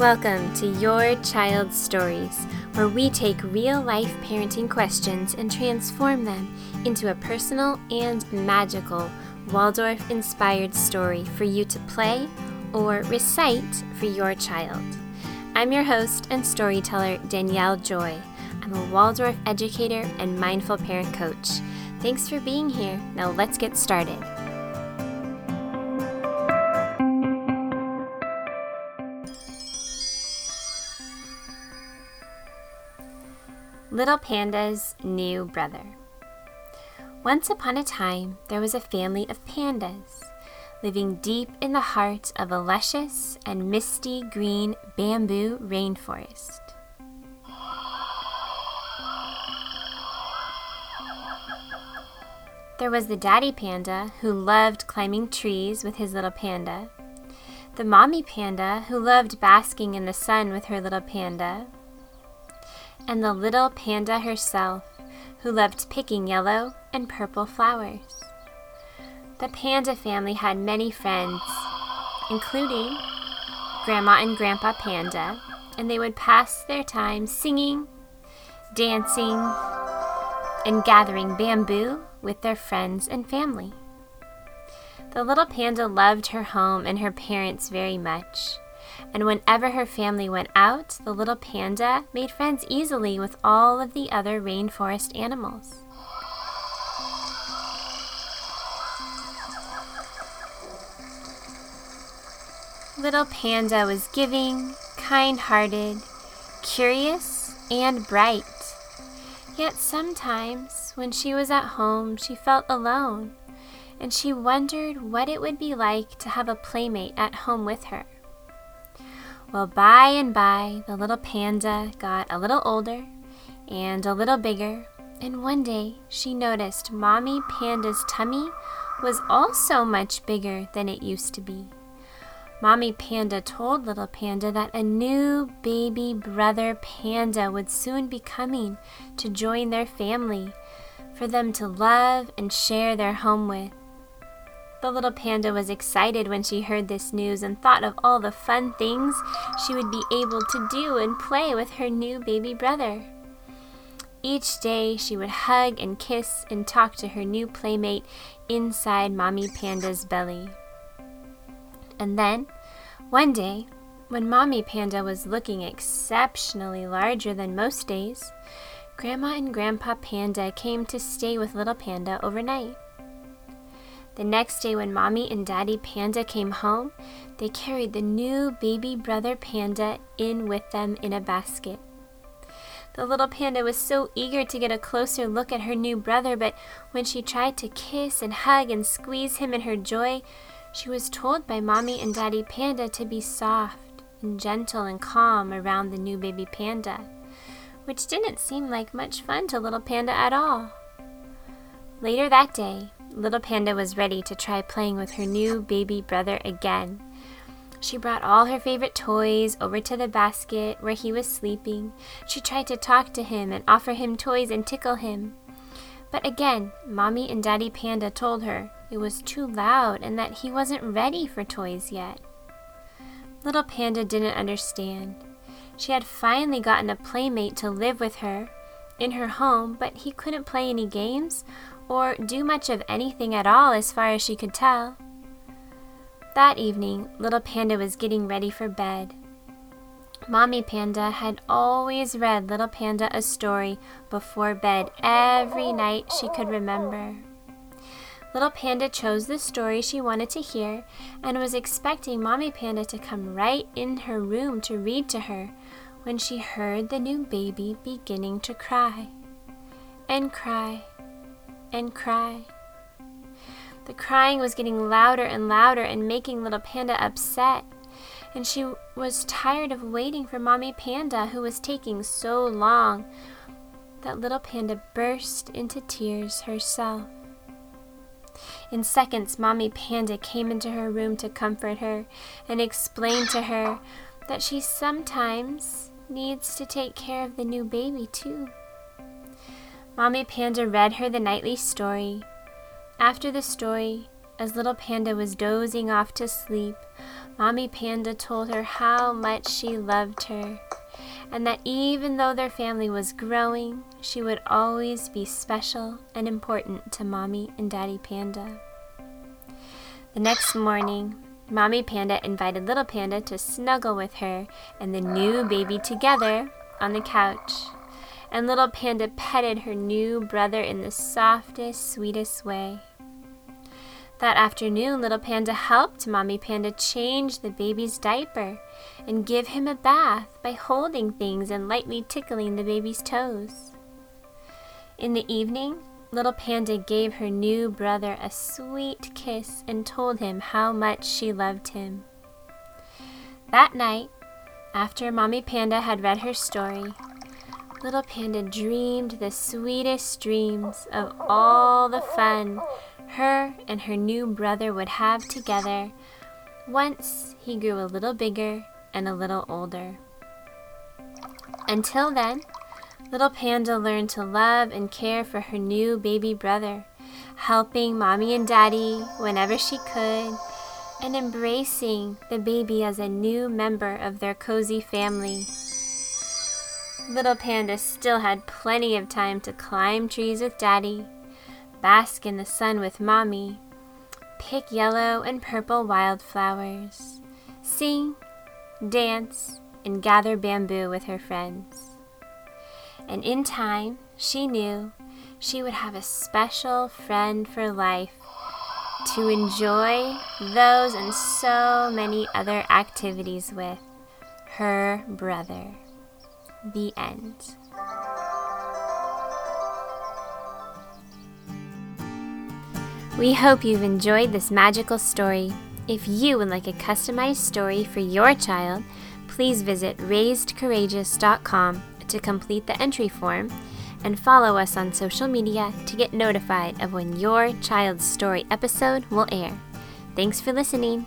Welcome to Your Child's Stories, where we take real life parenting questions and transform them into a personal and magical Waldorf inspired story for you to play or recite for your child. I'm your host and storyteller, Danielle Joy. I'm a Waldorf educator and mindful parent coach. Thanks for being here. Now let's get started. Little Panda's New Brother. Once upon a time, there was a family of pandas living deep in the heart of a luscious and misty green bamboo rainforest. There was the daddy panda who loved climbing trees with his little panda, the mommy panda who loved basking in the sun with her little panda, and the little panda herself who loved picking yellow and purple flowers. The panda family had many friends, including Grandma and Grandpa Panda, and they would pass their time singing, dancing, and gathering bamboo with their friends and family. The little panda loved her home and her parents very much. And whenever her family went out, the little panda made friends easily with all of the other rainforest animals. Little Panda was giving, kind hearted, curious, and bright. Yet sometimes, when she was at home, she felt alone, and she wondered what it would be like to have a playmate at home with her. Well, by and by, the little panda got a little older and a little bigger, and one day she noticed Mommy Panda's tummy was also much bigger than it used to be. Mommy Panda told Little Panda that a new baby brother panda would soon be coming to join their family for them to love and share their home with. The little panda was excited when she heard this news and thought of all the fun things she would be able to do and play with her new baby brother. Each day she would hug and kiss and talk to her new playmate inside Mommy Panda's belly. And then, one day, when Mommy Panda was looking exceptionally larger than most days, Grandma and Grandpa Panda came to stay with Little Panda overnight. The next day, when Mommy and Daddy Panda came home, they carried the new baby brother panda in with them in a basket. The little panda was so eager to get a closer look at her new brother, but when she tried to kiss and hug and squeeze him in her joy, she was told by Mommy and Daddy Panda to be soft and gentle and calm around the new baby panda, which didn't seem like much fun to Little Panda at all. Later that day, Little Panda was ready to try playing with her new baby brother again. She brought all her favorite toys over to the basket where he was sleeping. She tried to talk to him and offer him toys and tickle him. But again, Mommy and Daddy Panda told her it was too loud and that he wasn't ready for toys yet. Little Panda didn't understand. She had finally gotten a playmate to live with her in her home, but he couldn't play any games or do much of anything at all as far as she could tell. That evening, Little Panda was getting ready for bed. Mommy Panda had always read Little Panda a story before bed every night she could remember. Little Panda chose the story she wanted to hear and was expecting Mommy Panda to come right in her room to read to her when she heard the new baby beginning to cry and cry and cry. The crying was getting louder and louder and making Little Panda upset, and she was tired of waiting for Mommy Panda, who was taking so long that Little Panda burst into tears herself. In seconds, Mommy Panda came into her room to comfort her and explain to her that she sometimes needs to take care of the new baby, too. Mommy Panda read her the nightly story. After the story, as little Panda was dozing off to sleep, Mommy Panda told her how much she loved her, and that even though their family was growing, she would always be special and important to Mommy and Daddy Panda. The next morning, Mommy Panda invited Little Panda to snuggle with her and the new baby together on the couch. And Little Panda petted her new brother in the softest, sweetest way. That afternoon, Little Panda helped Mommy Panda change the baby's diaper and give him a bath by holding things and lightly tickling the baby's toes. In the evening, Little Panda gave her new brother a sweet kiss and told him how much she loved him. That night, after Mommy Panda had read her story, Little Panda dreamed the sweetest dreams of all the fun her and her new brother would have together once he grew a little bigger and a little older. Until then, little Panda learned to love and care for her new baby brother, helping mommy and daddy whenever she could, and embracing the baby as a new member of their cozy family. Little Panda still had plenty of time to climb trees with daddy bask in the sun with Mommy, pick yellow and purple wildflowers, sing, dance, and gather bamboo with her friends. And in time, she knew she would have a special friend for life to enjoy those and so many other activities with her brother. The end. We hope you've enjoyed this magical story. If you would like a customized story for your child, please visit raisedcourageous.com to complete the entry form and follow us on social media to get notified of when your child's story episode will air. Thanks for listening.